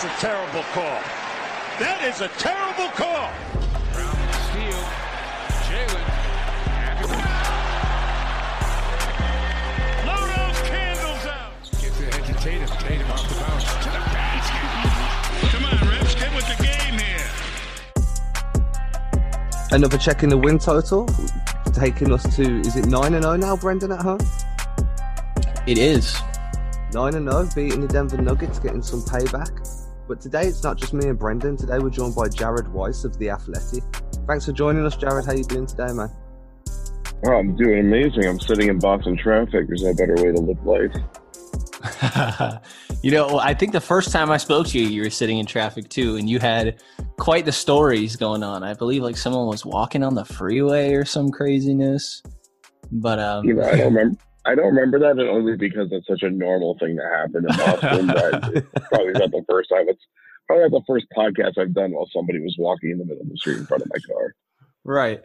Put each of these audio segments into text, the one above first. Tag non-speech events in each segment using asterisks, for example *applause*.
That's a terrible call. That is a terrible call. Brown steal. Jaylen. Blow those candles out. Gets ahead to Tatum. Tatum off the bounce. To the basket. Come on, Rips, get with the game here. Another check in the win total, taking us to is it nine and zero now, Brenden at home? It is. Nine and zero, beating the Denver Nuggets, getting some payback. But today it's not just me and Brenden. Today we're joined by Jared Weiss of the Athletic. Thanks for joining us, Jared. How you doing today, man? Oh, I'm doing amazing. I'm sitting in Boston traffic. There's no better way to live life. *laughs* you know, I think the first time I spoke to you, you were sitting in traffic too, and you had quite the stories going on. I believe like someone was walking on the freeway or some craziness. But um, You know, I don't remember. I don't remember that, and only because it's such a normal thing to happen in Boston. that *laughs* it's probably not the first time. It's probably not the first podcast I've done while somebody was walking in the middle of the street in front of my car. Right.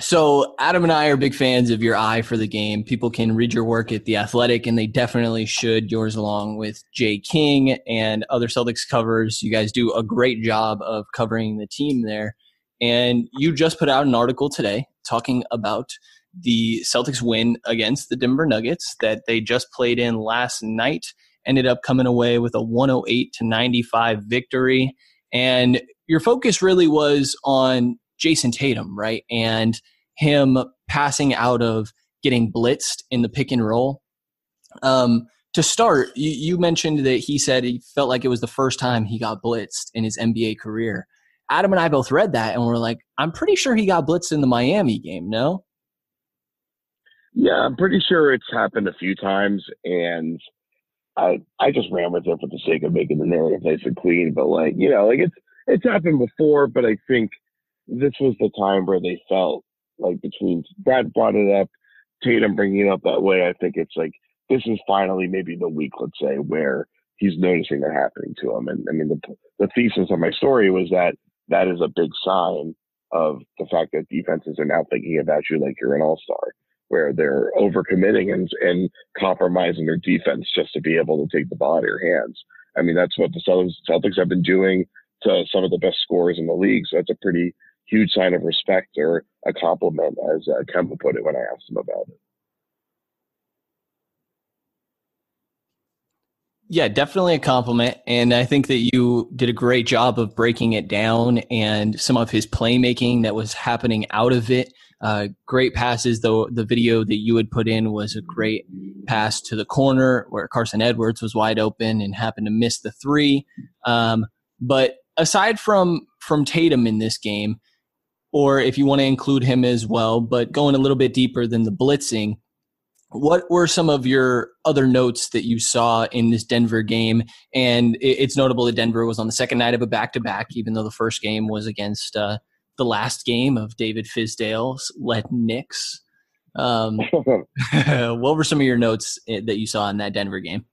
So Adam and I are big fans of your eye for the game. People can read your work at The Athletic, and they definitely should. Yours along with Jay King and other Celtics covers. You guys do a great job of covering the team there. And you just put out an article today talking about the Celtics win against the Denver Nuggets that they just played in last night. Ended up coming away with a 108 to 95 victory. And your focus really was on Jayson Tatum, right? And him passing out of getting blitzed in the pick and roll. Um, to start, you, you mentioned that he said he felt like it was the first time he got blitzed in his NBA career. Adam and I both read that and we're like, I'm pretty sure he got blitzed in the Miami game, no? Yeah, I'm pretty sure it's happened a few times, and I I just ran with it for the sake of making the narrative nice and clean. But like you know, like it's it's happened before, but I think this was the time where they felt like between Brad brought it up, Tatum bringing it up that way. I think it's like this is finally maybe the week, let's say, where he's noticing that happening to him. And I mean, the the thesis of my story was that that is a big sign of the fact that defenses are now thinking about you like you're an all star where they're overcommitting and, and compromising their defense just to be able to take the ball out of your hands. I mean, that's what the Celtics have been doing to some of the best scorers in the league. So that's a pretty huge sign of respect or a compliment, as uh, Kemba put it when I asked him about it. Yeah, definitely a compliment. And I think that you did a great job of breaking it down and some of his playmaking that was happening out of it. Uh, great passes, though the video that you had put in was a great pass to the corner where Carsen Edwards was wide open and happened to miss the three. Um, but aside from from Tatum in this game, or if you want to include him as well, but going a little bit deeper than the blitzing, what were some of your other notes that you saw in this Denver game? And it's notable that Denver was on the second night of a back to back, even though the first game was against uh, the last game of David Fizdale's led Knicks. Um, *laughs* *laughs* what were some of your notes eh, that you saw in that Denver game?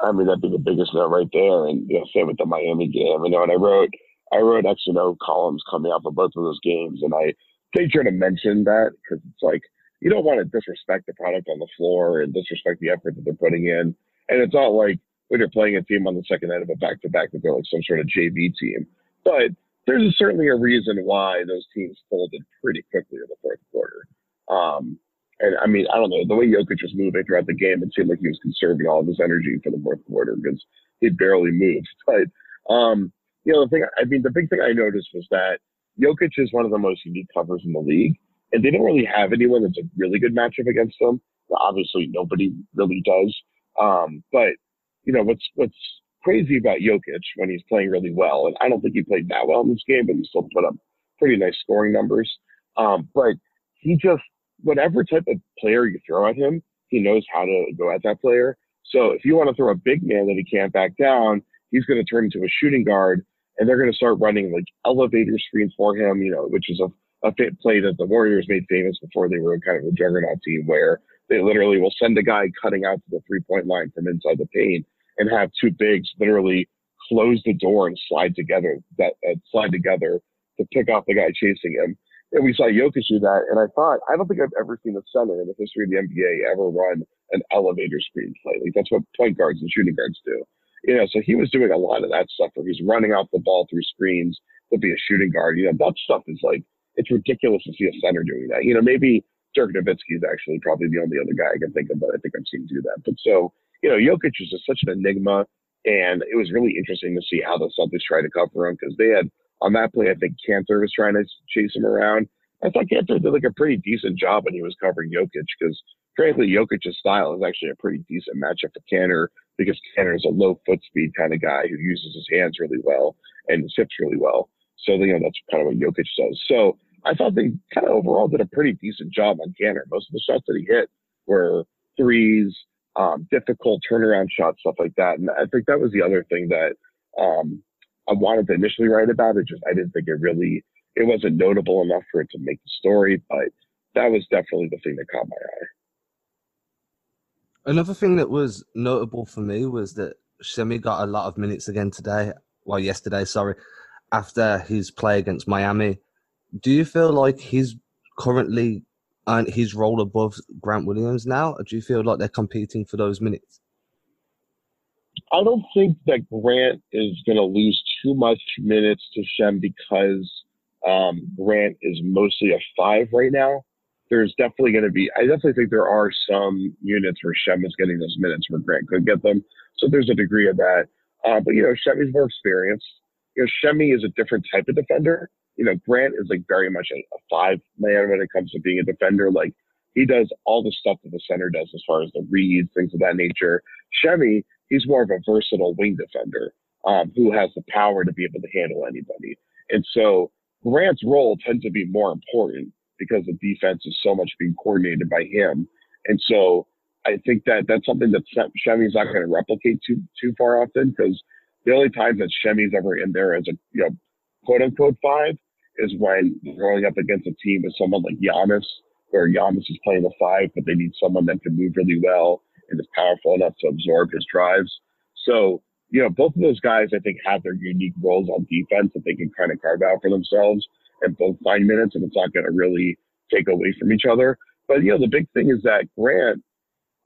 I mean, that'd be the biggest note right there. And you know, same with the Miami game. You know, and I wrote, I wrote X and O columns coming off of both of those games, and I made sure to mention that because it's like you don't want to disrespect the product on the floor and disrespect the effort that they're putting in. And it's not like when you're playing a team on the second night of a back to back that they're like some sort of JV team. But there's certainly a reason why those teams folded pretty quickly in the fourth quarter. Um, and I mean, I don't know, the way Jokic was moving throughout the game, it seemed like he was conserving all of his energy for the fourth quarter because he barely moved. *laughs* But, um, you know, the thing, I mean, the big thing I noticed was that Jokic is one of the most unique covers in the league, and they don't really have anyone that's a really good matchup against them. Obviously, nobody really does. Um, but, you know, what's, what's crazy about Jokic when he's playing really well, and I don't think he played that well in this game, but he still put up pretty nice scoring numbers. Um, but he just, whatever type of player you throw at him, he knows how to go at that player. So if you want to throw a big man that he can't back down, he's going to turn into a shooting guard, and they're going to start running like elevator screens for him, you know, which is a, a play that the Warriors made famous before they were kind of a juggernaut team where they literally will send a guy cutting out to the three point line from inside the paint and have two bigs literally close the door and slide together that uh, slide together to pick off the guy chasing him. And we saw Jokic do that. And I thought, I don't think I've ever seen a center in the history of the NBA ever run an elevator screen play. Like that's what point guards and shooting guards do. You know, so he was doing a lot of that stuff where he's running off the ball through screens to be a shooting guard. You know, that stuff is like it's ridiculous to see a center doing that. You know, maybe Dirk Nowitzki is actually probably the only other guy I can think of that I think I've seen do that. But so, you know, Jokic is just such an enigma. And it was really interesting to see how the Celtics tried to cover him because they had on that play, I think Kanter was trying to chase him around. I thought Kanter did like a pretty decent job when he was covering Jokic because frankly, Jokic's style is actually a pretty decent matchup for Kanter because Kanter is a low foot speed kind of guy who uses his hands really well and his hips really well. So, you know, that's kind of what Jokic does. So I thought they kind of overall did a pretty decent job on Kanter. Most of the shots that he hit were threes, um, difficult turnaround shots, stuff like that. And I think that was the other thing that um, I wanted to initially write about. It just I didn't think it really it wasn't notable enough for it to make the story, but that was definitely the thing that caught my eye. Another thing that was notable for me was that Semi got a lot of minutes again today. Well, yesterday, sorry, after his play against Miami. Do you feel like he's currently and his role above Grant Williams now? Or do you feel like they're competing for those minutes? I don't think that Grant is going to lose too much minutes to Shem because um, Grant is mostly a five right now. There's definitely going to be, I definitely think there are some units where Shem is getting those minutes where Grant could get them. So there's a degree of that. Uh, but, you know, Shem is more experienced. You know, Semi is a different type of defender you know, Grant is like very much a, a five man when it comes to being a defender. Like he does all the stuff that the center does as far as the reads, things of that nature. Semi, he's more of a versatile wing defender um, who has the power to be able to handle anybody. And so Grant's role tends to be more important because the defense is so much being coordinated by him. And so I think that that's something that Semi's not going to replicate too too far often because the only time that Semi's ever in there as a you know quote unquote five is when going up against a team with someone like Giannis, where Giannis is playing the five, but they need someone that can move really well and is powerful enough to absorb his drives. So, you know, both of those guys, I think, have their unique roles on defense that they can kind of carve out for themselves and both find minutes, and it's not going to really take away from each other. But, you know, the big thing is that Grant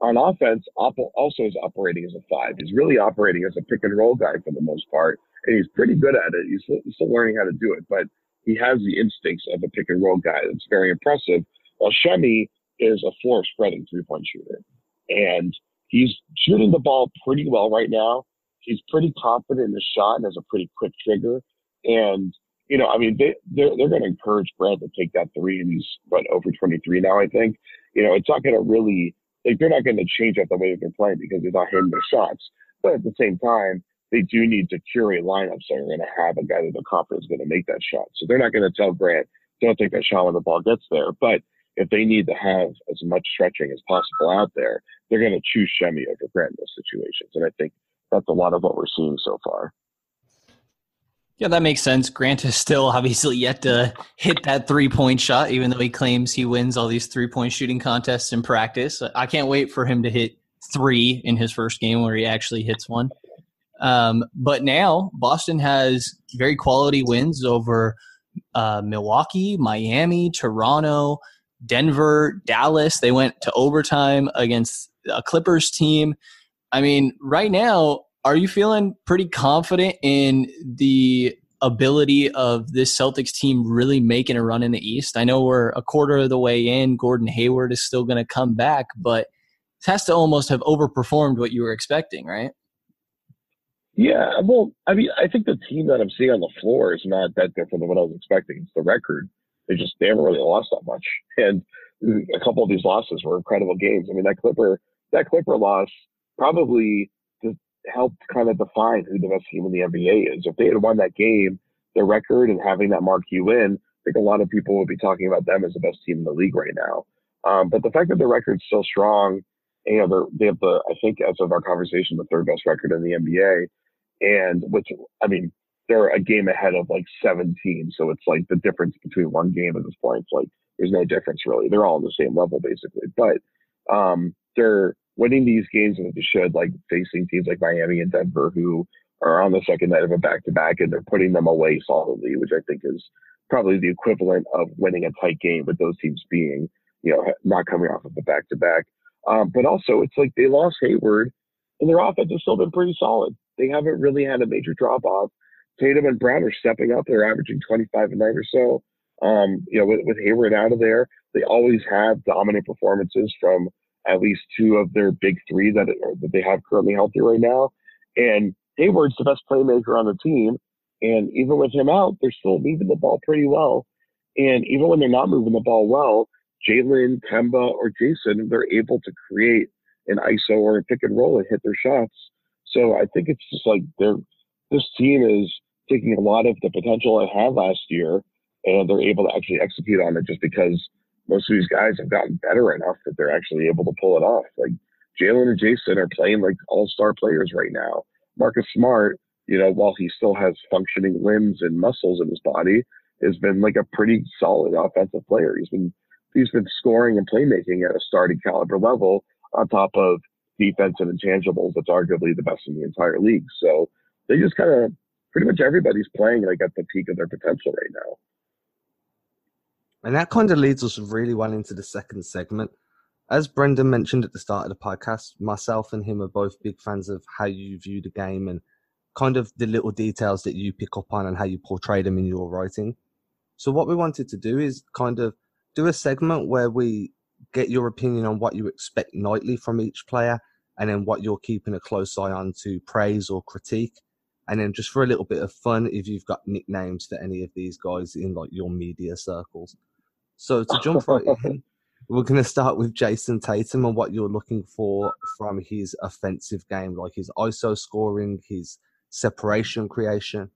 on offense Oppo also is operating as a five. He's really operating as a pick and roll guy for the most part, and he's pretty good at it. He's still, learning how to do it, but he has the instincts of a pick and roll guy. That's very impressive. While Semi is a floor spreading three point shooter, and he's shooting the ball pretty well right now. He's pretty confident in his shot and has a pretty quick trigger. And you know, I mean, they they're they're going to encourage Brad to take that three, and he's what over 23 now, I think. You know, it's not going to really like they're not going to change up the way that they're playing because they're not hitting their shots. But at the same time, they do need to curate lineups that are going to have a guy that they're confident is going to make that shot. So they're not going to tell Grant, don't take that shot when the ball gets there. But if they need to have as much stretching as possible out there, they're going to choose Semi over Grant in those situations. And I think that's a lot of what we're seeing so far. Yeah, that makes sense. Grant is still obviously yet to hit that three point shot, even though he claims he wins all these three point shooting contests in practice. I can't wait for him to hit three in his first game where he actually hits one. Um, but now Boston has very quality wins over uh, Milwaukee, Miami, Toronto, Denver, Dallas. They went to overtime against a Clippers team. I mean, right now, are you feeling pretty confident in the ability of this Celtics team really making a run in the East? I know we're a quarter of the way in. Gordon Hayward is still going to come back, but it has to almost have overperformed what you were expecting, right? Yeah, well, I mean, I think the team that I'm seeing on the floor is not that different than what I was expecting. It's the record. They just they haven't really lost that much, and a couple of these losses were incredible games. I mean, that Clipper that Clipper loss probably helped kind of define who the best team in the NBA is. If they had won that game, their record and having that marquee win, I think a lot of people would be talking about them as the best team in the league right now. Um, but the fact that the record's still strong, you know, they have the I think as of our conversation, the third best record in the NBA and which I mean they're a game ahead of like 17, so it's like the difference between one game at this point. It's like there's no difference really. They're all on the same level basically, but um, they're winning these games as they should, like facing teams like Miami and Denver who are on the second night of a back-to-back, and they're putting them away solidly, which I think is probably the equivalent of winning a tight game with those teams being, you know, not coming off of a back-to-back. Um, but also, it's like they lost Hayward, and their offense has still been pretty solid they haven't really had a major drop off. Tatum and Brown are stepping up. They're averaging 25 a night or so. Um, you know, with, with Hayward out of there, they always have dominant performances from at least two of their big three that, that they have currently healthy right now. And Hayward's the best playmaker on the team. And even with him out, they're still moving the ball pretty well. And even when they're not moving the ball well, Jaylen, Kemba, or Jayson, they're able to create an ISO or a pick and roll and hit their shots. So I think it's just like they're this team is taking a lot of the potential it had last year, and they're able to actually execute on it just because most of these guys have gotten better enough that they're actually able to pull it off. Like Jaylen and Jayson are playing like all star players right now. Marcus Smart, you know, while he still has functioning limbs and muscles in his body, has been like a pretty solid offensive player. He's been he's been scoring and playmaking at a starting caliber level on top of defense and intangibles that's arguably the best in the entire league. So they just kind of pretty much everybody's playing like at the peak of their potential right now. And that kind of leads us really well into the second segment. As Brenden mentioned at the start of the podcast, myself and him are both big fans of how you view the game and kind of the little details that you pick up on and how you portray them in your writing. So what we wanted to do is kind of do a segment where we get your opinion on what you expect nightly from each player and then what you're keeping a close eye on to praise or critique. And then just for a little bit of fun, if you've got nicknames for any of these guys in like your media circles. So to *laughs* jump right in, we're going to start with Jayson Tatum and what you're looking for from his offensive game, like his ISO scoring, his separation creation.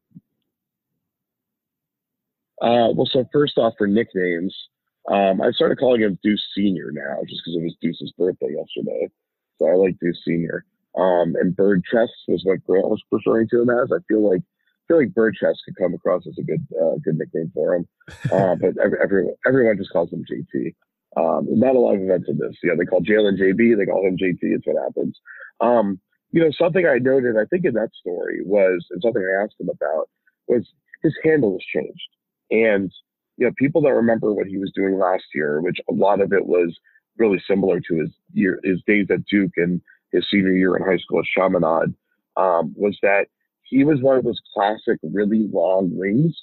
Uh, well, so first off, for nicknames, um, I started calling him Deuce Senior now, just because it was Deuce's birthday yesterday. So I like Deuce Senior. Um, and Bird Chest was what Grant was referring to him as. I feel like feel like Bird Chest could come across as a good uh, good nickname for him. Uh, but every, everyone everyone just calls him JT. Um, not a lot of events in this. You know, they call Jaylen JB, they call him JT. It's what happens. Um, you know, something I noted, I think in that story was, and something I asked him about was his handle has changed. And you know, people that remember what he was doing last year, which a lot of it was really similar to his year, his days at Duke and his senior year in high school at Chaminade, um, was that he was one of those classic, really long wings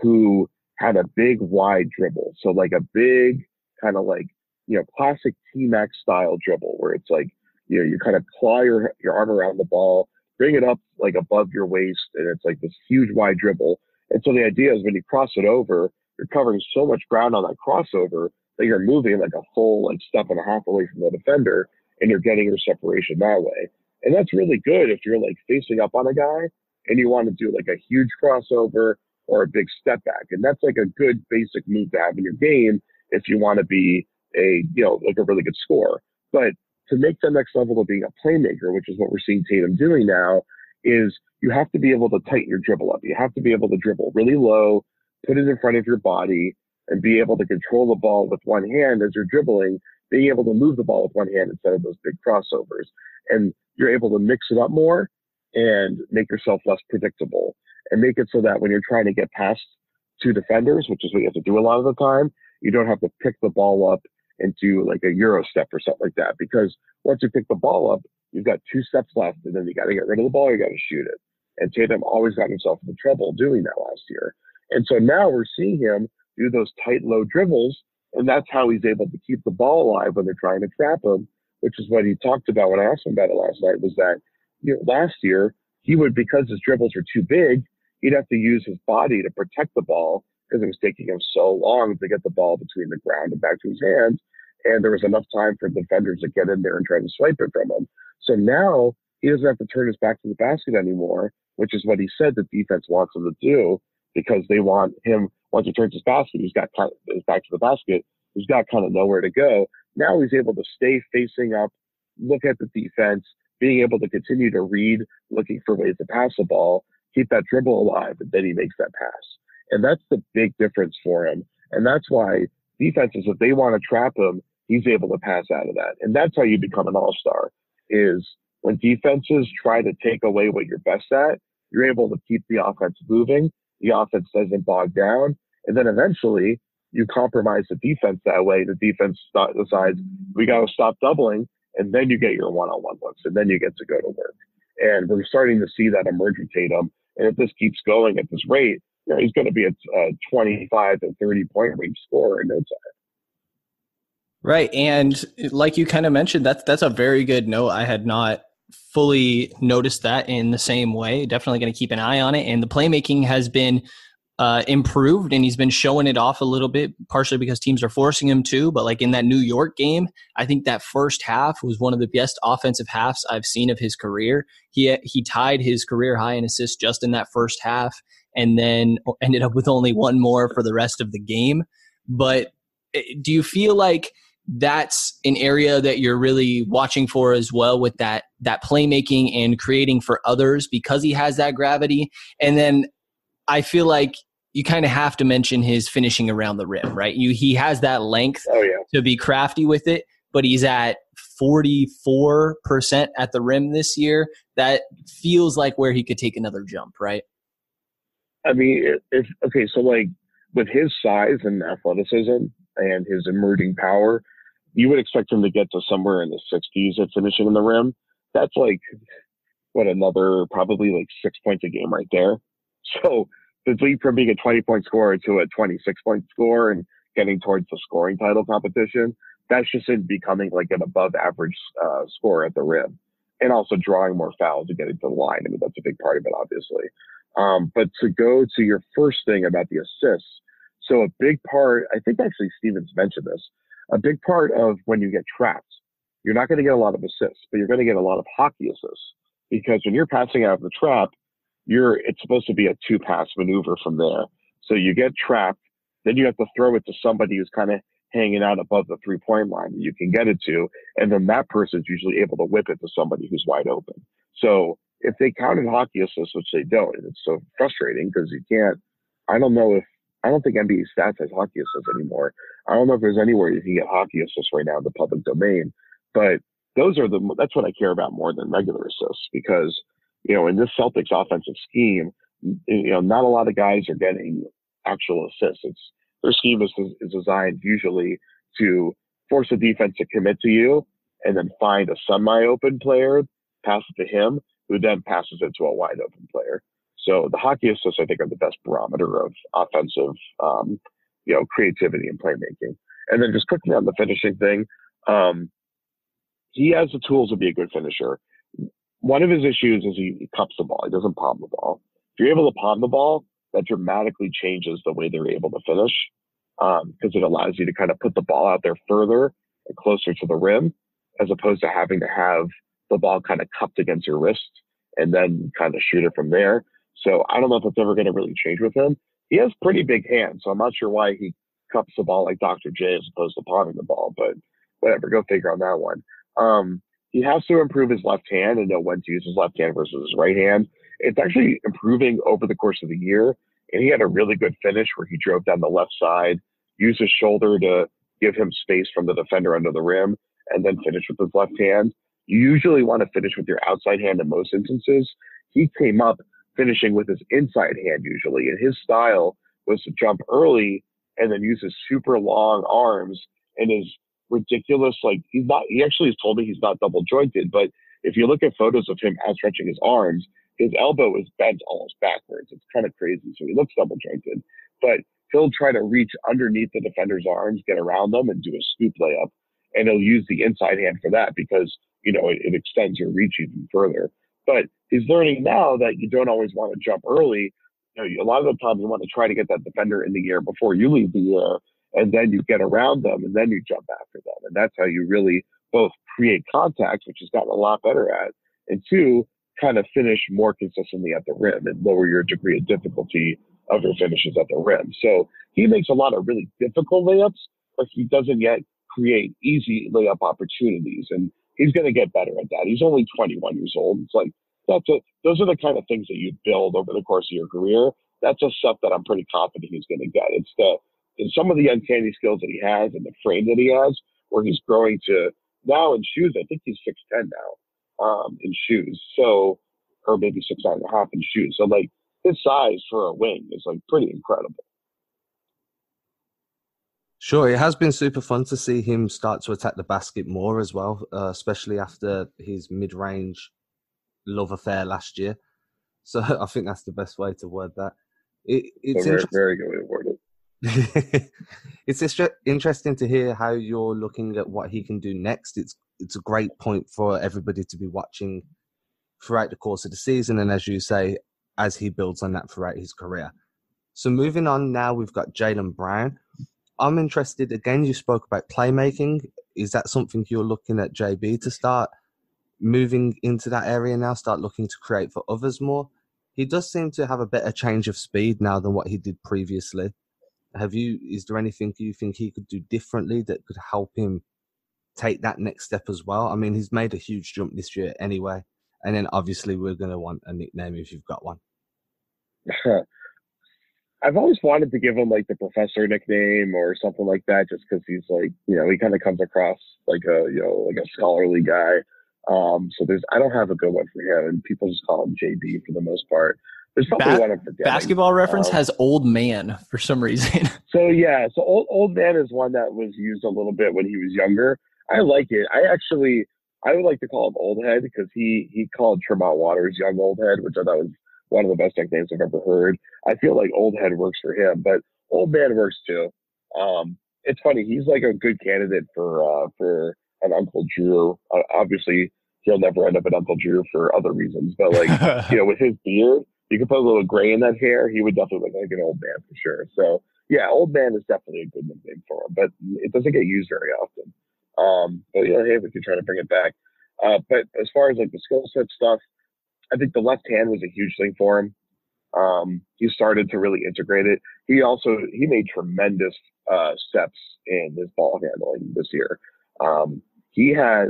who had a big, wide dribble. So like a big kind of like, you know, classic T-Mac style dribble where it's like, you know, you kind of claw your, your arm around the ball, bring it up like above your waist, and it's like this huge wide dribble. And so the idea is when you cross it over, you're covering so much ground on that crossover that you're moving like a full like step and a half away from the defender and you're getting your separation that way. And that's really good if you're like facing up on a guy and you want to do like a huge crossover or a big step back. And that's like a good basic move to have in your game if you want to be a, you know, like a really good scorer. But to make the next level of being a playmaker, which is what we're seeing Tatum doing now, is you have to be able to tighten your dribble up. You have to be able to dribble really low, put it in front of your body, and be able to control the ball with one hand as you're dribbling, being able to move the ball with one hand instead of those big crossovers. And you're able to mix it up more and make yourself less predictable and make it so that when you're trying to get past two defenders, which is what you have to do a lot of the time, you don't have to pick the ball up and do like a Euro step or something like that. Because once you pick the ball up, you've got two steps left and then you got to get rid of the ball, you got to shoot it. And Tatum always got himself into trouble doing that last year. And so now we're seeing him do those tight, low dribbles, and that's how he's able to keep the ball alive when they're trying to trap him, which is what he talked about when I asked him about it last night, was that, last year, he would, because his dribbles were too big, he'd have to use his body to protect the ball because it was taking him so long to get the ball between the ground and back to his hands. And there was enough time for defenders to get in there and try to swipe it from him. So now he doesn't have to turn his back to the basket anymore, which is what he said the defense wants him to do because they want him once he turns his basket, he's got kind of, his back to the basket. He's got kind of nowhere to go. Now he's able to stay facing up, look at the defense, being able to continue to read, looking for ways to pass the ball, keep that dribble alive, and then he makes that pass. And that's the big difference for him. And that's why defenses, if they want to trap him, he's able to pass out of that. And that's how you become an all-star is when defenses try to take away what you're best at, you're able to keep the offense moving the offense doesn't bog down. And then eventually you compromise the defense that way. The defense decides we got to stop doubling, and then you get your one-on-one looks, and then you get to go to work. And we're starting to see that emerge with Tatum. And if this keeps going at this rate, you know, he's going to be a, a 25 to 30 point range scorer in no time. Right, and like you kind of mentioned, that's that's a very good note. I had not fully noticed that in the same way. Definitely going to keep an eye on it. And the playmaking has been uh, improved and he's been showing it off a little bit, partially because teams are forcing him to. But like in that New York game, I think that first half was one of the best offensive halves I've seen of his career. He he tied his career high in assists just in that first half, and then *laughs* ended up with only one more for the rest of the game. But eh, do you feel like that's an area that you're really watching for as well with that that playmaking and creating for others because he has that gravity and then I feel like you kind of have to mention his finishing around the rim, right? You he has that length oh, yeah. to be crafty with it, but he's at 44% at the rim this year. That feels like where he could take another jump, right? I mean, if okay, so like with his size and athleticism and his emerging power, you would expect him to get to somewhere in the 60s at finishing in the rim. That's like what another probably like six points a game right there. *laughs* So the leap from being a 20 point scorer to a 26 point scorer and getting towards the scoring title competition, that's just in becoming like an above average uh, scorer at the rim and also drawing more fouls and getting to the line. I mean, that's a big part of it, obviously. Um, but to go to your first thing about the assists, so a big part, I think actually Stevens mentioned this, a big part of when you get trapped, you're not going to get a lot of assists, but you're going to get a lot of hockey assists because when you're passing out of the trap, you're it's supposed to be a two pass maneuver from there. So you get trapped, then you have to throw it to somebody who's kind of hanging out above the three point line that you can get it to, and then that person's usually able to whip it to somebody who's wide open. So if they counted hockey assists, which they don't, and it's so frustrating because you can't. I don't know if I don't think NBA stats has hockey assists anymore. I don't know if there's anywhere you can get hockey assists right now in the public domain, but those are the that's what I care about more than regular assists because you know, in this Celtics offensive scheme, you know, not a lot of guys are getting actual assists. It's their scheme is, is designed usually to force a defense to commit to you and then find a semi-open player, pass it to him, who then passes it to a wide open player. So the hockey assists, I think, are the best barometer of offensive, um, you know, creativity and playmaking. And then just quickly on the finishing thing, um, he has the tools to be a good finisher one of his issues is he, cups the ball. He doesn't palm the ball. If you're able to palm the ball, that dramatically changes the way they're able to finish because um, it allows you to kind of put the ball out there further and closer to the rim as opposed to having to have the ball kind of cupped against your wrist and then kind of shoot it from there. So I don't know if it's ever going to really change with him. He has pretty big hands, so I'm not sure why he cups the ball like Dr. J as opposed to palming the ball, but whatever, go figure on that one. Um, he has to improve his left hand and know when to use his left hand versus his right hand. It's actually improving over the course of the year. And he had a really good finish where he drove down the left side, used his shoulder to give him space from the defender under the rim, and then finish with his left hand. You usually want to finish with your outside hand in most instances. He came up finishing with his inside hand usually, and his style was to jump early and then use his super long arms and his ridiculous. Like he's not. He actually has told me he's not double jointed, but if you look at photos of him outstretching his arms, his elbow is bent almost backwards. It's kind of crazy. So he looks double jointed, but he'll try to reach underneath the defender's arms, get around them, and do a scoop layup. And he'll use the inside hand for that because you know it, it extends your reach even further. But he's learning now that you don't always want to jump early. You know, a lot of the times you want to try to get that defender in the air before you leave the air and then you get around them and then you jump after them. And that's how you really both create contact, which has gotten a lot better at, and two, kind of finish more consistently at the rim and lower your degree of difficulty of your finishes at the rim. So he makes a lot of really difficult layups, but he doesn't yet create easy layup opportunities. And he's going to get better at that. He's only 21 years old. It's like, that's a, those are the kind of things that you build over the course of your career. That's just stuff that I'm pretty confident he's going to get. It's the, and some of the uncanny skills that he has and the frame that he has, where he's growing to now in shoes, I think he's 6'10 now um, in shoes. So, or maybe six nine and a half in shoes. So, like, his size for a wing is like pretty incredible. Sure, it has been super fun to see him start to attack the basket more as well, uh, especially after his mid range love affair last year. So *laughs* I think that's the best way to word that. It, it's So very, very good way to word it. *laughs* it's just interesting to hear how you're looking at what he can do next. It's it's a great point for everybody to be watching throughout the course of the season, and as you say, as he builds on that throughout his career. So moving on now, we've got Jaylen Brown. I'm interested again. You spoke about playmaking. Is that something you're looking at JB to start moving into that area now? Start looking to create for others more. He does seem to have a better change of speed now than what he did previously have you is there anything you think he could do differently that could help him take that next step as well i mean he's made a huge jump this year anyway and then obviously we're going to want a nickname if you've got one *laughs* I've always wanted to give him like the professor nickname or something like that, just because he's like, you know, he kind of comes across like a, you know, like a scholarly guy. Um, so there's, I don't have a good one for him, and people just call him JB for the most part. There's probably Ba- I'm forgetting. Basketball reference Um, has old man for some reason. *laughs* So yeah, so old old man is one that was used a little bit when he was younger. I like it. I actually I would like to call him old head because he he called Tremont Waters young old head, which I thought was one of the best nicknames I've ever heard. I feel like old head works for him, but old man works too. Um, it's funny. He's like a good candidate for uh, for an Uncle Drew. Uh, obviously, he'll never end up an Uncle Drew for other reasons, but like *laughs* you know, with his beard, you could put a little gray in that hair. He would definitely look like an old man for sure. So yeah, old man is definitely a good nickname for him, but it doesn't get used very often. Um, but you know, hey, we could try to bring it back. Uh, but as far as like the skill set stuff, I think the left hand was a huge thing for him. Um, he started to really integrate it. He also he made tremendous uh, steps in his ball handling this year. Um, he has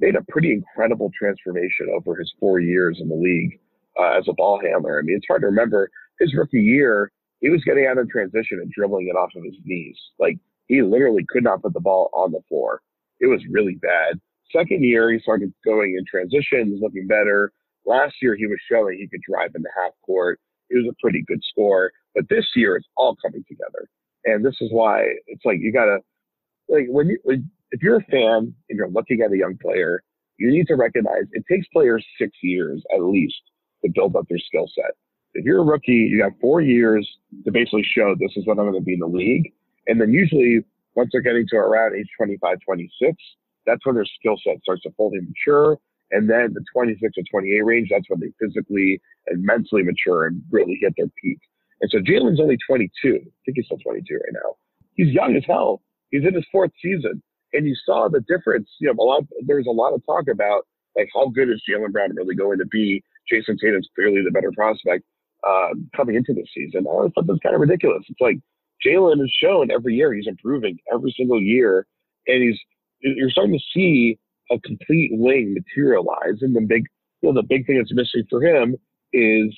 made a pretty incredible transformation over his four years in the league uh, as a ball handler. I mean, it's hard to remember his rookie year. He was getting out of transition and dribbling it off of his knees. Like he literally could not put the ball on the floor. It was really bad. Second year, he started going in transitions, looking better. Last year, he was showing he could drive into half court. It was a pretty good score. But this year, it's all coming together. And this is why it's like you gotta like when you when, if you're a fan and you're looking at a young player, you need to recognize it takes players six years at least to build up their skill set. If you're a rookie, you have four years to basically show this is what I'm going to be in the league. And then usually once they're getting to around age 25, 26, that's when their skill set starts to fully mature. And then the 26 to 28 range, that's when they physically and mentally mature and really hit their peak. And so Jaylen's only 22. I think he's still 22 right now. He's young as hell. He's in his fourth season. And you saw the difference. You know, a lot, there's a lot of talk about like how good is Jaylen Brown really going to be? Jayson Tatum's clearly the better prospect uh, coming into this season. I always thought that's kind of ridiculous. It's like Jaylen has shown every year he's improving every single year, and he's you're starting to see a complete wing materialize. And the big, you know, the big thing that's missing for him is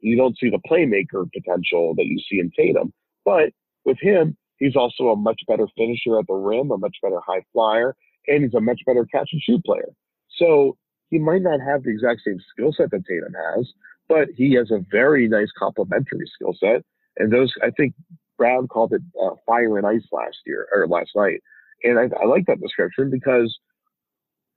you don't see the playmaker potential that you see in Tatum. But with him, he's also a much better finisher at the rim, a much better high flyer, and he's a much better catch and shoot player. So he might not have the exact same skill set that Tatum has, but he has a very nice complementary skill set. And those, I think Brown called it uh, fire and ice last year or last night. And I, I like that description because,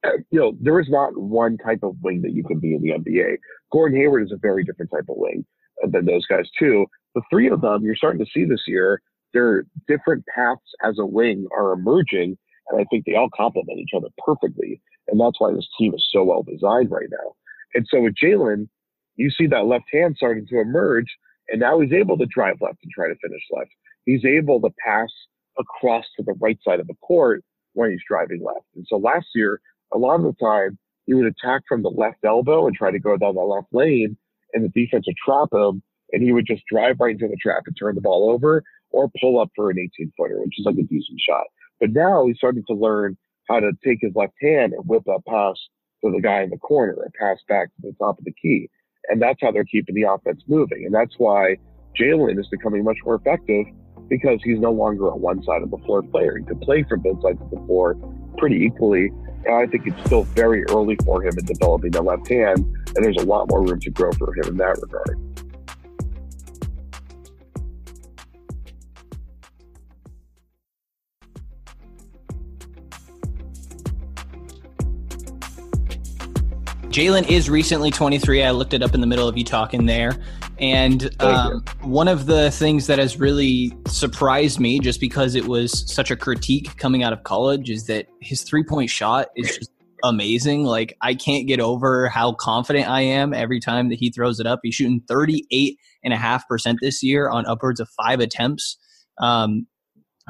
uh, *clears throat* you know, there is not one type of wing that you can be in the NBA. Gordon Hayward is a very different type of wing than those guys too. The three of them you're starting to see this year, their different paths as a wing are emerging. And I think they all complement each other perfectly. And that's why this team is so well designed right now. And so with Jaylen, you see that left hand starting to emerge, and now he's able to drive left and try to finish left. He's able to pass across to the right side of the court when he's driving left. And so last year, a lot of the time, he would attack from the left elbow and try to go down the left lane, and the defense would trap him, and he would just drive right into the trap and turn the ball over or pull up for an 18 footer, which is like a decent shot. But now he's starting to learn how to take his left hand and whip that pass to the guy in the corner and pass back to the top of the key. And that's how they're keeping the offense moving. And that's why Jaylen is becoming much more effective because he's no longer a one side of the floor player. He can play from both sides of the floor pretty equally. And I think it's still very early for him in developing the left hand, and there's a lot more room to grow for him in that regard. Jaylen is recently 23. I looked it up in the middle of you talking there. And um, one of the things that has really surprised me, just because it was such a critique coming out of college, is that his three point shot is just amazing. Like, I can't get over how confident I am every time that he throws it up. He's shooting 38.5% this year on upwards of five attempts. Um,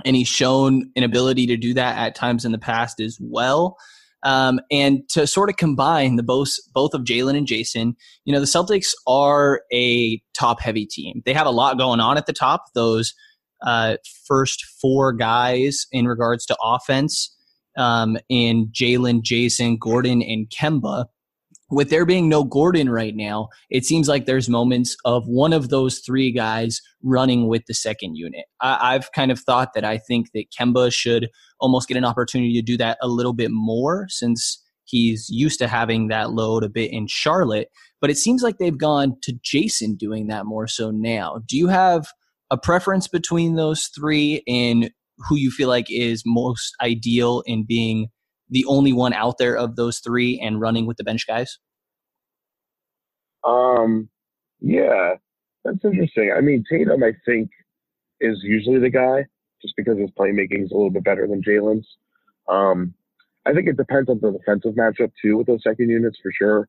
and he's shown an ability to do that at times in the past as well. Um, and to sort of combine the both both of Jaylen and Jayson, you know, the Celtics are a top heavy team. They have a lot going on at the top. Those uh, first four guys in regards to offense um, in Jaylen, Jayson, Gordon, and Kemba with there being no Gordon right now, it seems like there's moments of one of those three guys running with the second unit. I, have kind of thought that I think that Kemba should almost get an opportunity to do that a little bit more since he's used to having that load a bit in Charlotte. But it seems like they've gone to Jayson doing that more so now. Do you have a preference between those three and who you feel like is most ideal in being the only one out there of those three and running with the bench guys? Um, yeah, that's interesting. I mean, Tatum, I think, is usually the guy just because his playmaking is a little bit better than Jaylen's. Um, I think it depends on the defensive matchup too with those second units for sure.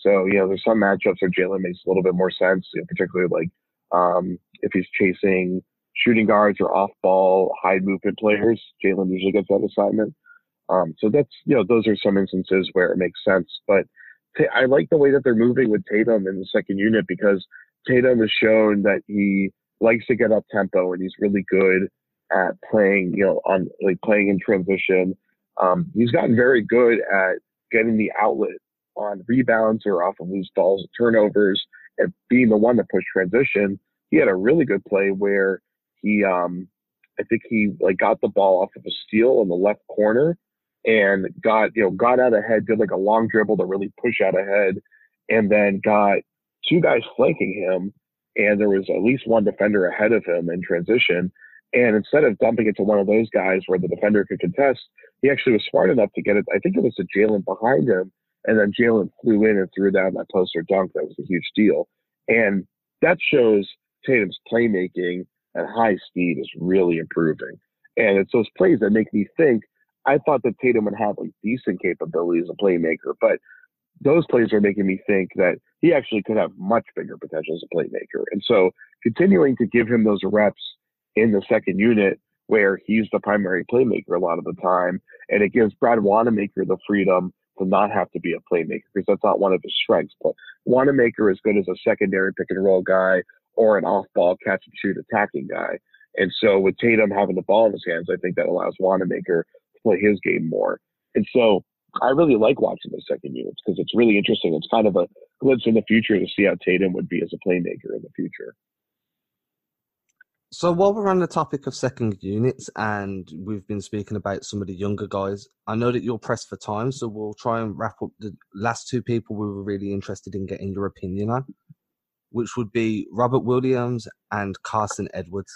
So, you know, there's some matchups where Jaylen makes a little bit more sense, you know, particularly like um, if he's chasing shooting guards or off ball, high movement players. Jaylen usually gets that assignment. Um, so that's, you know, those are some instances where it makes sense. But I like the way that they're moving with Tatum in the second unit because Tatum has shown that he likes to get up tempo and he's really good at playing, you know, on like playing in transition. Um, he's gotten very good at getting the outlet on rebounds or off of loose balls, turnovers, and being the one to push transition. He had a really good play where he, um, I think he like got the ball off of a steal in the left corner and got you know got out ahead, did like a long dribble to really push out ahead, and then got two guys flanking him, and there was at least one defender ahead of him in transition. And instead of dumping it to one of those guys where the defender could contest, he actually was smart enough to get it. I think it was to Jaylen behind him, and then Jaylen flew in and threw down that poster dunk. That was a huge deal, and that shows Tatum's playmaking at high speed is really improving. And it's those plays that make me think I thought that Tatum would have like decent capability as a playmaker, but those plays are making me think that he actually could have much bigger potential as a playmaker. And so continuing to give him those reps in the second unit where he's the primary playmaker a lot of the time, and it gives Brad Wanamaker the freedom to not have to be a playmaker because that's not one of his strengths. But Wanamaker is good as a secondary pick and roll guy or an off ball catch and shoot attacking guy. And so with Tatum having the ball in his hands, I think that allows Wanamaker to play his game more. And so I really like watching the second units because it's really interesting. It's kind of a glimpse in the future to see how Tatum would be as a playmaker in the future. So while we're on the topic of second units and we've been speaking about some of the younger guys, I know that you're pressed for time, so we'll try and wrap up the last two people we were really interested in getting your opinion on, which would be Robert Williams and Carsen Edwards.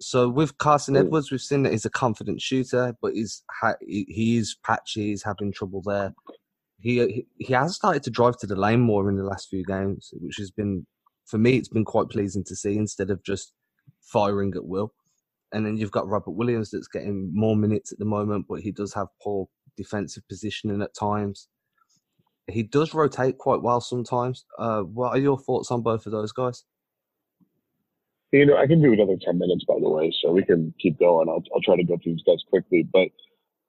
So with Carsen Edwards, we've seen that he's a confident shooter, but he's ha- he is patchy. He's having trouble there. He he has started to drive to the lane more in the last few games, which has been for me. It's been quite pleasing to see instead of just firing at will. And then you've got Robert Williams that's getting more minutes at the moment, but he does have poor defensive positioning at times. He does rotate quite well sometimes. Uh, what are your thoughts on both of those guys? You know, I can do another 10 minutes, by the way, so we can keep going. I'll, I'll try to go through these guys quickly. But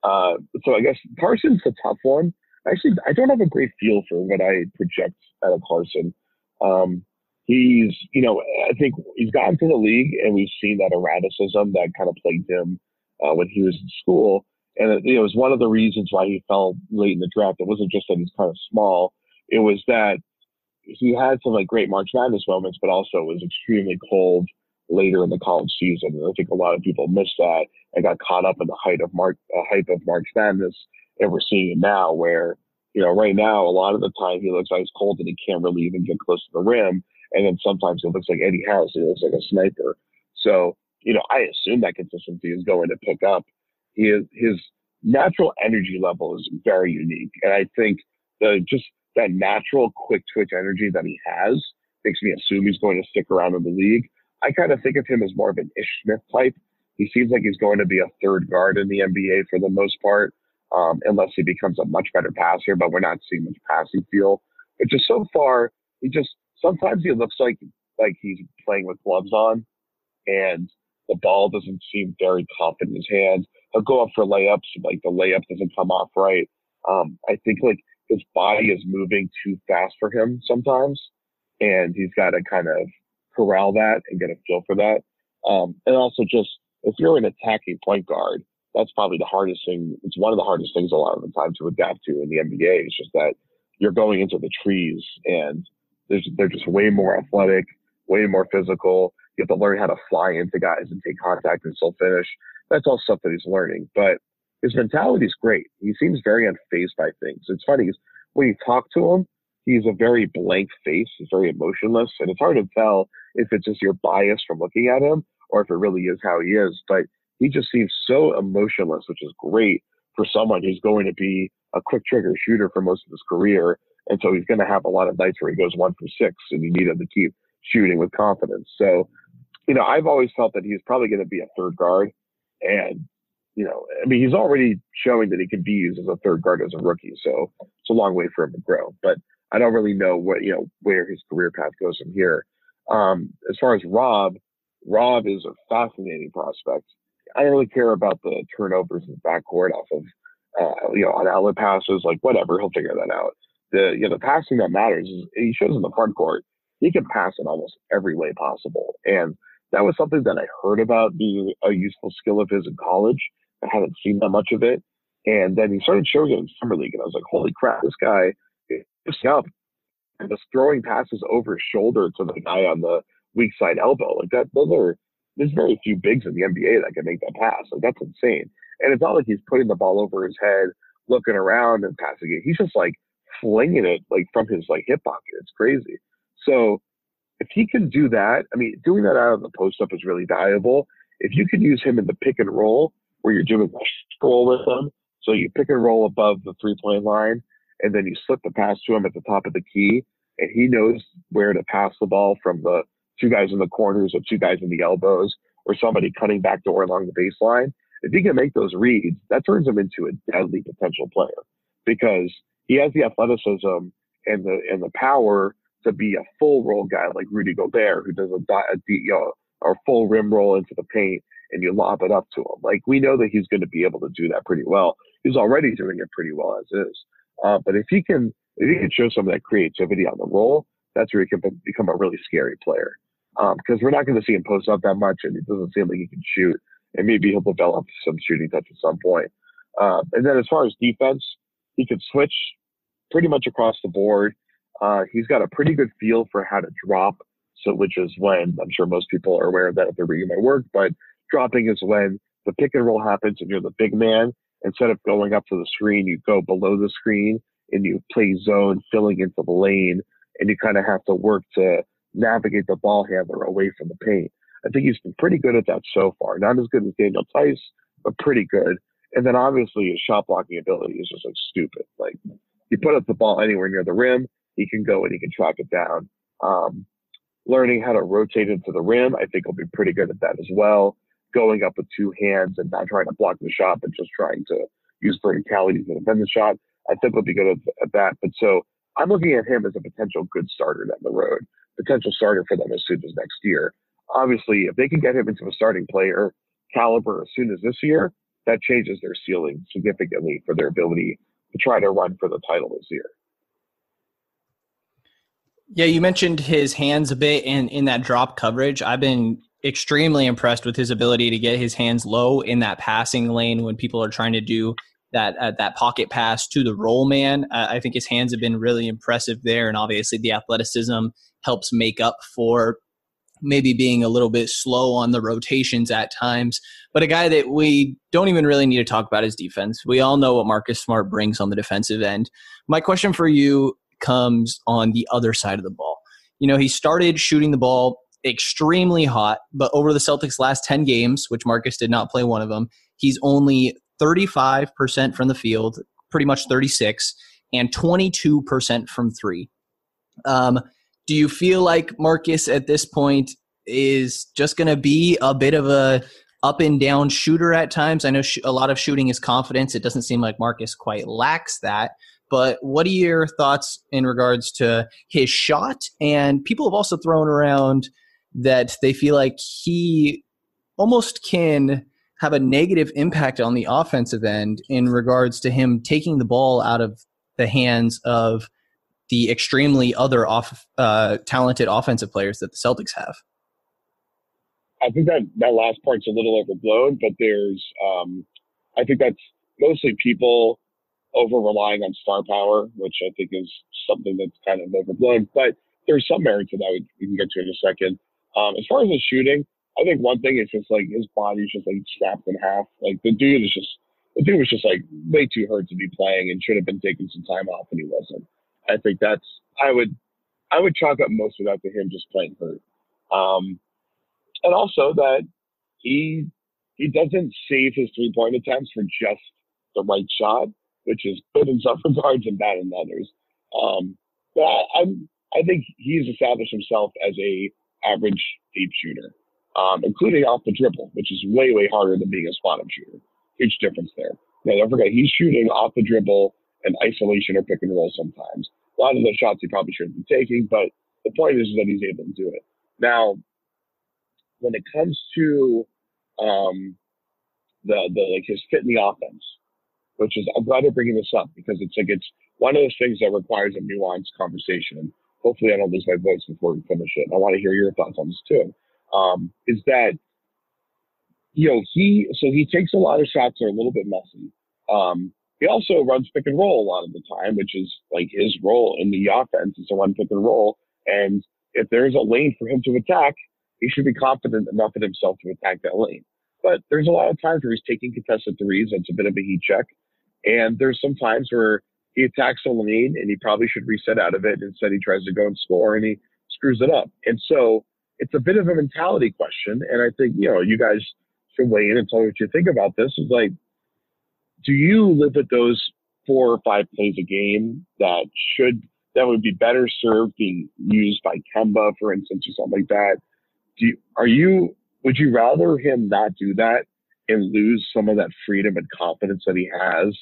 uh, so I guess Carsen's a tough one. Actually, I don't have a great feel for what I project out of Carsen. Um, he's, you know, I think he's gotten to the league and we've seen that erraticism that kind of plagued him uh, when he was in school. And it, it was one of the reasons why he fell late in the draft. It wasn't just that he's kind of small. It was that he had some like great March Madness moments, but also was extremely cold later in the college season. And I think a lot of people missed that and got caught up in the height of March, uh, hype of March Madness. And we're seeing it now where, you know, right now, a lot of the time he looks ice cold and he can't really even get close to the rim. And then sometimes it looks like Eddie House. He looks like a sniper. So, you know, I assume that consistency is going to pick up. He is, his natural energy level is very unique. And I think the just that natural quick twitch energy that he has makes me assume he's going to stick around in the league. I kind of think of him as more of an Ish Smith type. He seems like he's going to be a third guard in the NBA for the most part, um, unless he becomes a much better passer. But we're not seeing much passing feel. But just so far, he just sometimes he looks like like he's playing with gloves on, and the ball doesn't seem very confident in his hands. He'll go up for layups, like the layup doesn't come off right. Um, I think like his body is moving too fast for him sometimes, and he's got to kind of corral that and get a feel for that. Um, and also just if you're an attacking point guard, that's probably the hardest thing. It's one of the hardest things a lot of the time to adapt to in the NBA. It's just that you're going into the trees and they're just way more athletic, way more physical. You have to learn how to fly into guys and take contact and still finish. That's all stuff that he's learning. But his mentality is great. He seems very unfazed by things. It's funny when you talk to him, he's a very blank face. He's very emotionless, and it's hard to tell if it's just your bias from looking at him or if it really is how he is. But he just seems so emotionless, which is great for someone who's going to be a quick trigger shooter for most of his career. And so he's going to have a lot of nights where he goes one for six, and you need him to keep shooting with confidence. So, you know, I've always felt that he's probably going to be a third guard, and you know, I mean, he's already showing that he can be used as a third guard as a rookie. So it's a long way for him to grow. But I don't really know what you know where his career path goes from here. Um, as far as Rob, Rob is a fascinating prospect. I don't really care about the turnovers in the backcourt off of uh, you know on outlet passes, like whatever, he'll figure that out. The you know the passing that matters is he shows in the front court he can pass in almost every way possible, and that was something that I heard about being a useful skill of his in college. I hadn't seen that much of it, and then he started showing it in summer league, and I was like, holy crap, this guy is up and just throwing passes over his shoulder to the guy on the weak side elbow. Like that, those are there's very few bigs in the NBA that can make that pass. Like that's insane. And it's not like he's putting the ball over his head, looking around and passing it. He's just like flinging it like from his like hip pocket. It's crazy. So if he can do that, I mean, doing that out of the post up is really valuable. If you can use him in the pick and roll where you're doing a scroll with him, so you pick and roll above the three point line, and then you slip the pass to him at the top of the key, and he knows where to pass the ball from the two guys in the corners or two guys in the elbows or somebody cutting back door along the baseline. If he can make those reads, that turns him into a deadly potential player because he has the athleticism and the and the power to be a full roll guy like Rudy Gobert, who does a, a you know, full rim roll into the paint and you lob it up to him. Like we know that he's going to be able to do that pretty well. He's already doing it pretty well as is. Uh, but if he can, if he can show some of that creativity on the roll, that's where he can become a really scary player. Because um, we're not going to see him post up that much, and it doesn't seem like he can shoot. And maybe he'll develop some shooting touch at some point. Uh, and then as far as defense, he could switch pretty much across the board. Uh, he's got a pretty good feel for how to drop. So, which is when I'm sure most people are aware of that if they're reading my work, but dropping is when the pick and roll happens and you're the big man. Instead of going up to the screen, you go below the screen and you play zone, filling into the lane, and you kind of have to work to navigate the ball handler away from the paint. I think he's been pretty good at that so far. Not as good as Daniel Theis, but pretty good. And then obviously his shot blocking ability is just like stupid. Like you put up the ball anywhere near the rim, he can go and he can track it down. Um, learning how to rotate into the rim, I think he'll be pretty good at that as well. Going up with two hands and not trying to block the shot, but just trying to use verticality to defend the shot. I think he'll be good at, at that. But so I'm looking at him as a potential good starter down the road, potential starter for them as soon as next year. Obviously, if they can get him into a starting player caliber as soon as this year, that changes their ceiling significantly for their ability to try to run for the title this year. Yeah, you mentioned his hands a bit in, in that drop coverage. I've been extremely impressed with his ability to get his hands low in that passing lane when people are trying to do that uh, that pocket pass to the roll man. Uh, I think his hands have been really impressive there, and obviously the athleticism helps make up for maybe being a little bit slow on the rotations at times. But a guy that we don't even really need to talk about his defense. We all know what Marcus Smart brings on the defensive end. My question for you comes on the other side of the ball. You know, he started shooting the ball extremely hot, but over the Celtics' last 10 games, which Marcus did not play one of them, he's only 35% from the field, pretty much 36. and 22% from three. Um, do you feel like Marcus at this point is just going to be a bit of a up and down shooter at times? I know sh- a lot of shooting is confidence. It doesn't seem like Marcus quite lacks that. But what are your thoughts in regards to his shot? And people have also thrown around that they feel like he almost can have a negative impact on the offensive end in regards to him taking the ball out of the hands of the extremely other off uh, talented offensive players that the Celtics have. I think that that last part's a little overblown, but there's um, I think that's mostly people over relying on star power, which I think is something that's kind of overblown. But there's some merit to that we, we can get to in a second. Um, as far as the shooting, I think one thing is just like his body's just like snapped in half. Like the dude is just the dude was just like way too hurt to be playing and should have been taking some time off and he wasn't. I think that's I would I would chalk up most of that to him just playing hurt. Um, and also that he he doesn't save his three point attempts for just the right shot, which is good in some *laughs* regards and bad in others. Um, but I, I'm I think he's established himself as a average deep shooter um, including off the dribble, which is way, way harder than being a spot up shooter. Huge difference there. Now, don't forget, he's shooting off the dribble and isolation or pick and roll sometimes. A lot of those shots he probably shouldn't be taking, but the point is that he's able to do it. Now, when it comes to um, the the like his fit in the offense, which is I'm glad you're bringing this up because it's like it's one of those things that requires a nuanced conversation. Hopefully, I don't lose my voice before we finish it. I want to hear your thoughts on this too um, is that you know he so he takes a lot of shots that are a little bit messy. Um, he also runs pick and roll a lot of the time, which is like his role in the offense is to run pick and roll. And if there's a lane for him to attack, he should be confident enough in himself to attack that lane. But there's a lot of times where he's taking contested threes. That's a bit of a heat check. And there's some times where he attacks a lane and he probably should reset out of it. Instead, he tries to go and score and he screws it up. And so it's a bit of a mentality question. And I think, you know, you guys should weigh in and tell me what you think about this. Is like, do you live with those four or five plays a game that should, that would be better served being used by Kemba, for instance, or something like that? Do you, are you, would you rather him not do that and lose some of that freedom and confidence that he has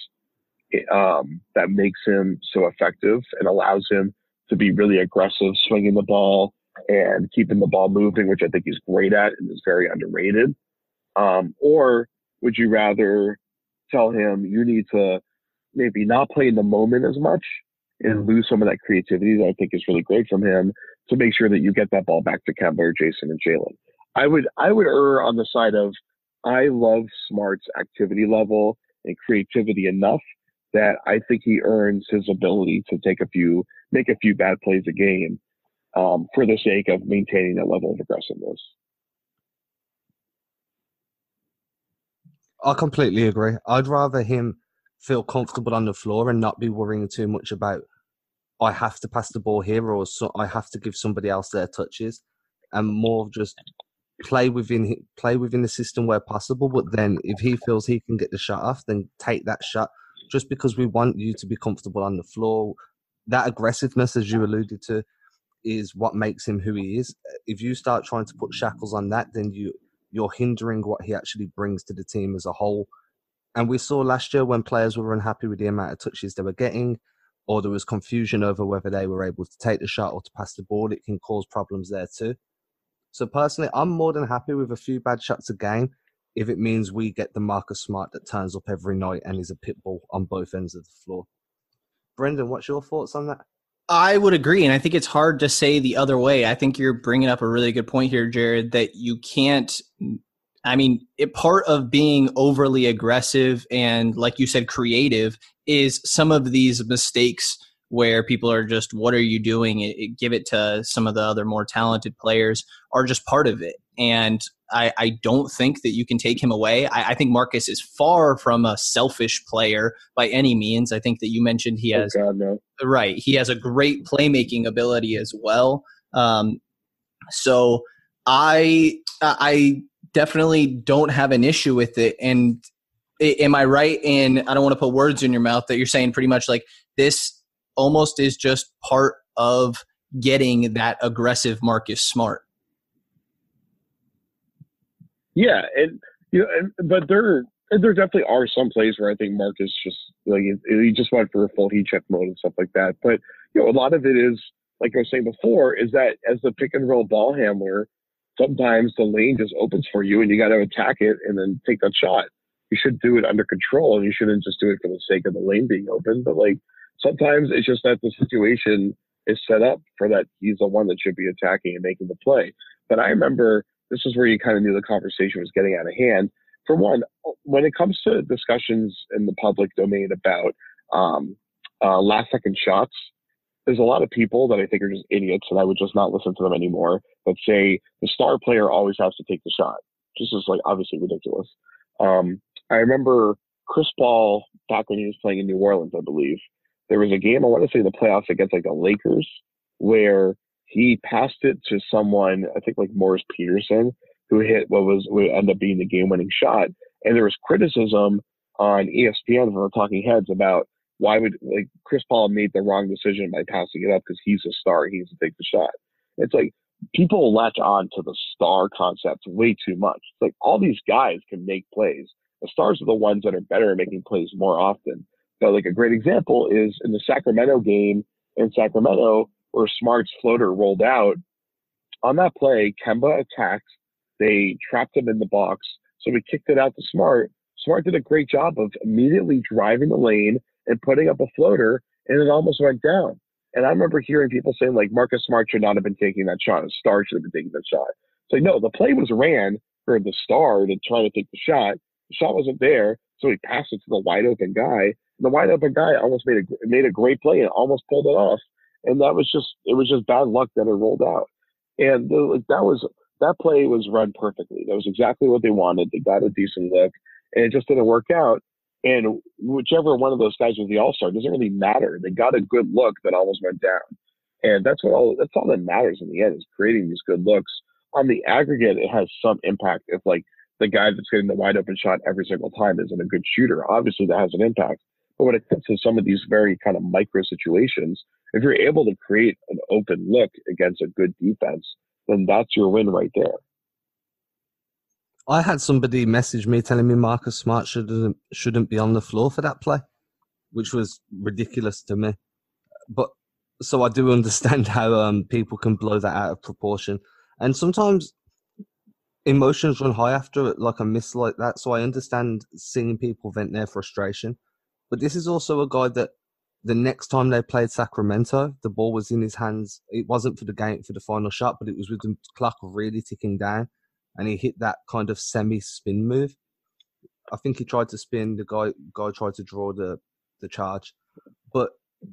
um, that makes him so effective and allows him to be really aggressive, swinging the ball, and keeping the ball moving, which I think he's great at and is very underrated? Um, or would you rather tell him you need to maybe not play in the moment as much and lose some of that creativity that I think is really great from him to make sure that you get that ball back to Kemba or Jayson and Jaylen? I would I would err on the side of I love Smart's activity level and creativity enough that I think he earns his ability to take a few, make a few bad plays a game um, for the sake of maintaining that level of aggressiveness. I completely agree. I'd rather him feel comfortable on the floor and not be worrying too much about I have to pass the ball here or so I have to give somebody else their touches, and more just play within play within the system where possible. But then, if he feels he can get the shot off, then take that shot. Just because we want you to be comfortable on the floor, that aggressiveness, as you alluded to, is what makes him who he is. If you start trying to put shackles on that, then you you're hindering what he actually brings to the team as a whole. And we saw last year when players were unhappy with the amount of touches they were getting, or there was confusion over whether they were able to take the shot or to pass the ball, it can cause problems there too. So personally, I'm more than happy with a few bad shots a game if it means we get the Marcus Smart that turns up every night and is a pit bull on both ends of the floor. Brenden, what's your thoughts on that? I would agree, and I think it's hard to say the other way. I think you're bringing up a really good point here, Jared. That you can't. I mean, it, part of being overly aggressive and, like you said, creative is some of these mistakes where people are just, "What are you doing?" It, it, give it to some of the other more talented players are just part of it. And I, I don't think that you can take him away. I, I, think Marcus is far from a selfish player by any means. I think that you mentioned he oh, has oh God, no. right. He has a great playmaking ability as well. Um, so I I definitely don't have an issue with it. And am I right in I don't want to put words in your mouth that you're saying pretty much like this almost is just part of getting that aggressive Marcus Smart. Yeah, and you know, and, but there there definitely are some plays where I think Marcus just like he just went for a full heat check mode and stuff like that. But you know, a lot of it is like I was saying before, is that as the pick and roll ball handler, sometimes the lane just opens for you and you got to attack it and then take that shot. You should do it under control and you shouldn't just do it for the sake of the lane being open. But like sometimes it's just that the situation is set up for that he's the one that should be attacking and making the play. But I remember this is where you kind of knew the conversation was getting out of hand. For one, when it comes to discussions in the public domain about um, uh, last second shots, there's a lot of people that I think are just idiots, and I would just not listen to them anymore. That say the star player always has to take the shot. Just is like obviously ridiculous. Um, I remember Chris Paul back when he was playing in New Orleans, I believe. There was a game I want to say the playoffs against like the Lakers where he passed it to someone, I think like Morris Peterson, who hit what was would end up being the game winning shot. And there was criticism on ESPN from the talking heads about why would like Chris Paul made the wrong decision by passing it up because he's a star, he needs to take the shot. It's like people latch on to the star concept way too much. It's like all these guys can make plays. The stars are the ones that are better at making plays more often. But like a great example is in the Sacramento game in Sacramento, where Smart's floater rolled out. On that play, Kemba attacked. They trapped him in the box. So we kicked it out to Smart. Smart did a great job of immediately driving the lane and putting up a floater, and it almost went down. And I remember hearing people saying like Marcus Smart should not have been taking that shot. A star should have been taking that shot. Like no, the play was ran for the star to try to take the shot. The shot wasn't there, so he passed it to the wide open guy. And the wide open guy almost made a made a great play and almost pulled it off. And that was just it was just bad luck that it rolled out. And the, that was that play was run perfectly. That was exactly what they wanted. They got a decent look, and it just didn't work out. And whichever one of those guys was the all star doesn't really matter. They got a good look that almost went down, and that's what all that's all that matters in the end is creating these good looks. On the aggregate, it has some impact. If like the guy that's getting the wide open shot every single time isn't a good shooter, obviously that has an impact. But when it comes to some of these very kind of micro situations, if you're able to create an open look against a good defense, then that's your win right there. I had somebody message me telling me Marcus Smart shouldn't shouldn't be on the floor for that play, which was ridiculous to me. But so I do *laughs* understand how um, people can blow that out of proportion, and sometimes emotions run high after like a miss like that. So I understand seeing people vent their frustration, but this is also a guy that the next time they played Sacramento, the ball was in his hands. It wasn't for the game for the final shot, but it was with the clock really ticking down and he hit that kind of semi spin move. I think he tried to spin. The guy guy tried to draw the the charge, but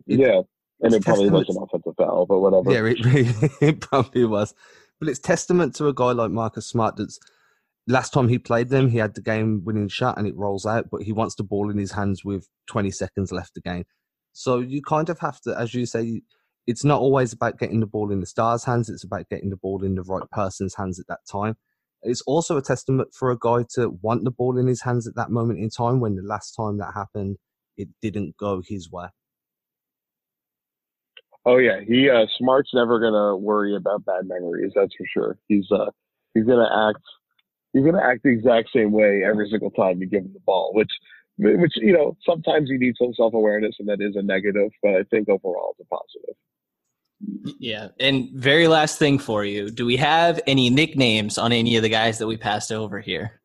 it, yeah, and it probably was an offensive foul, but whatever. Yeah, it, *laughs* it probably was. But it's testament to a guy like Marcus Smart that's last time he played them, he had the game winning shot and it rolls out, but he wants the ball in his hands with 20 seconds left game. So you kind of have to, as you say, it's not always about getting the ball in the star's hands, it's about getting the ball in the right person's hands at that time. It's also a testament for a guy to want the ball in his hands at that moment in time when the last time that happened, it didn't go his way. Oh yeah, he uh, Smart's never gonna worry about bad memories. That's for sure. He's uh he's gonna act he's gonna act the exact same way every single time you give him the ball, which which you know sometimes you need some self awareness, and that is a negative. But I think overall it's a positive. Yeah. And very last thing for you. Do we have any nicknames on any of the guys that we passed over here?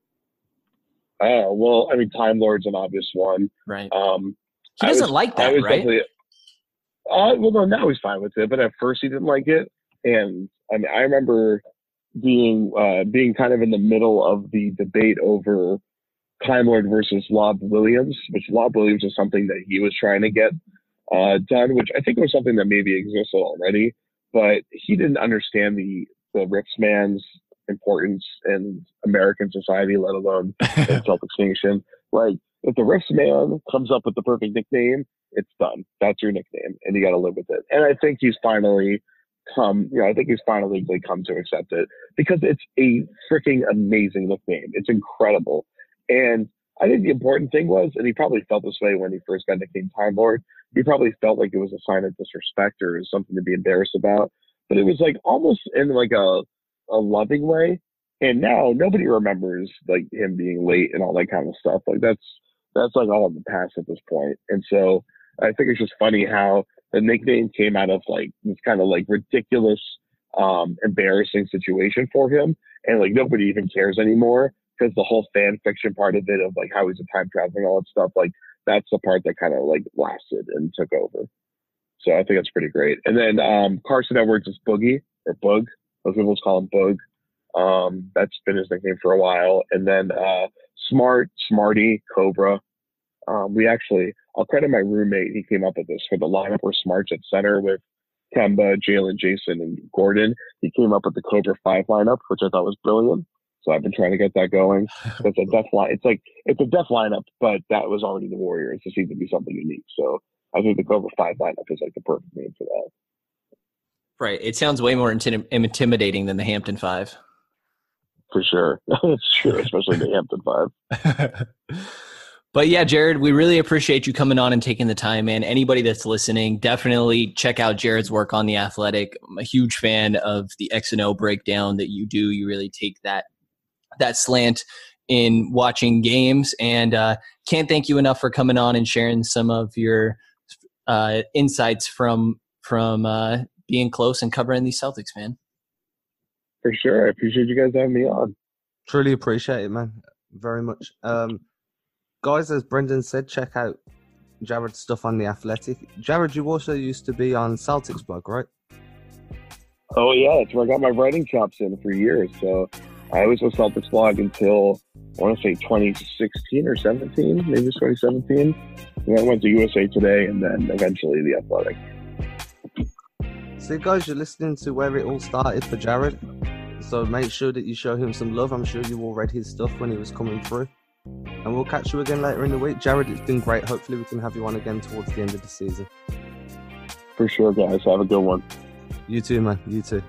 Uh, well, I mean, Time Lord's an obvious one. Right. Um, he doesn't was, like that, right? Uh, well, no, now he's fine with it, but at first he didn't like it. And I mean, I remember being uh, being kind of in the middle of the debate over Time Lord versus Lob Williams, which Lob Williams is something that he was trying to get uh, done, which I think was something that maybe existed already, but he didn't understand the the Riffs man's importance in American society, let alone *laughs* self extinction. Like, if the Riffs man comes up with the perfect nickname, it's done. That's your nickname, and you got to live with it. And I think he's finally come. You know, I think he's finally come to accept it because it's a freaking amazing nickname. It's incredible, and I think the important thing was, and he probably felt this way when he first got nicknamed Time Lord. He probably felt like it was a sign of disrespect or something to be embarrassed about. But it was like almost in like a a loving way. And now nobody remembers like him being late and all that kind of stuff. Like that's that's like all in the past at this point. And so I think it's just funny how the nickname came out of like this kind of like ridiculous, um, embarrassing situation for him, and like nobody even cares anymore because the whole fan fiction part of it of like how he's a time traveling all that stuff like that's the part that kind of like lasted and took over. So I think that's pretty great. And then um, Carsen Edwards is Boogie or Bug. Most people call him Bug. Um, that's been his nickname for a while. And then uh, Smart, Smarty, Cobra. Um, we actually, I'll credit my roommate. He came up with this for the lineup where Smart's at center with Kemba, Jaylen, Jayson, and Gordon. He came up with the Cobra Five lineup, which I thought was brilliant. So I've been trying to get that going. *laughs* It's a death line. It's like it's a def lineup, but that was already the Warriors. It seemed to be something unique. So I think the Cobra Five lineup is like the perfect name for that. Right. It sounds way more intim- intimidating than the Hampton Five. For sure, *laughs* that's true, especially the Hampton Five. *laughs* But yeah, Jared, we really appreciate you coming on and taking the time, man. Anybody that's listening, definitely check out Jared's work on the Athletic. I'm a huge fan of the X and O breakdown that you do. You really take that that slant in watching games, and uh, can't thank you enough for coming on and sharing some of your uh, insights from from uh, being close and covering these Celtics, man. For sure, I appreciate you guys having me on. Truly appreciate it, man. Very much. Um, guys, as Brenden said, check out Jared's stuff on the Athletic. Jared, you also used to be on Celtics blog, right? Oh yeah, that's where I got my writing chops in for years. So I was with Celtics blog until I want to say 2016 or 17, maybe 2017. And I went to USA Today and then eventually the Athletic. So, guys, you're listening to where it all started for Jared. So make sure that you show him some love. I'm sure you all read his stuff when he was coming through. And we'll catch you again later in the week. Jared, it's been great. Hopefully, we can have you on again towards the end of the season. For sure, guys. Have a good one. You too, man. You too.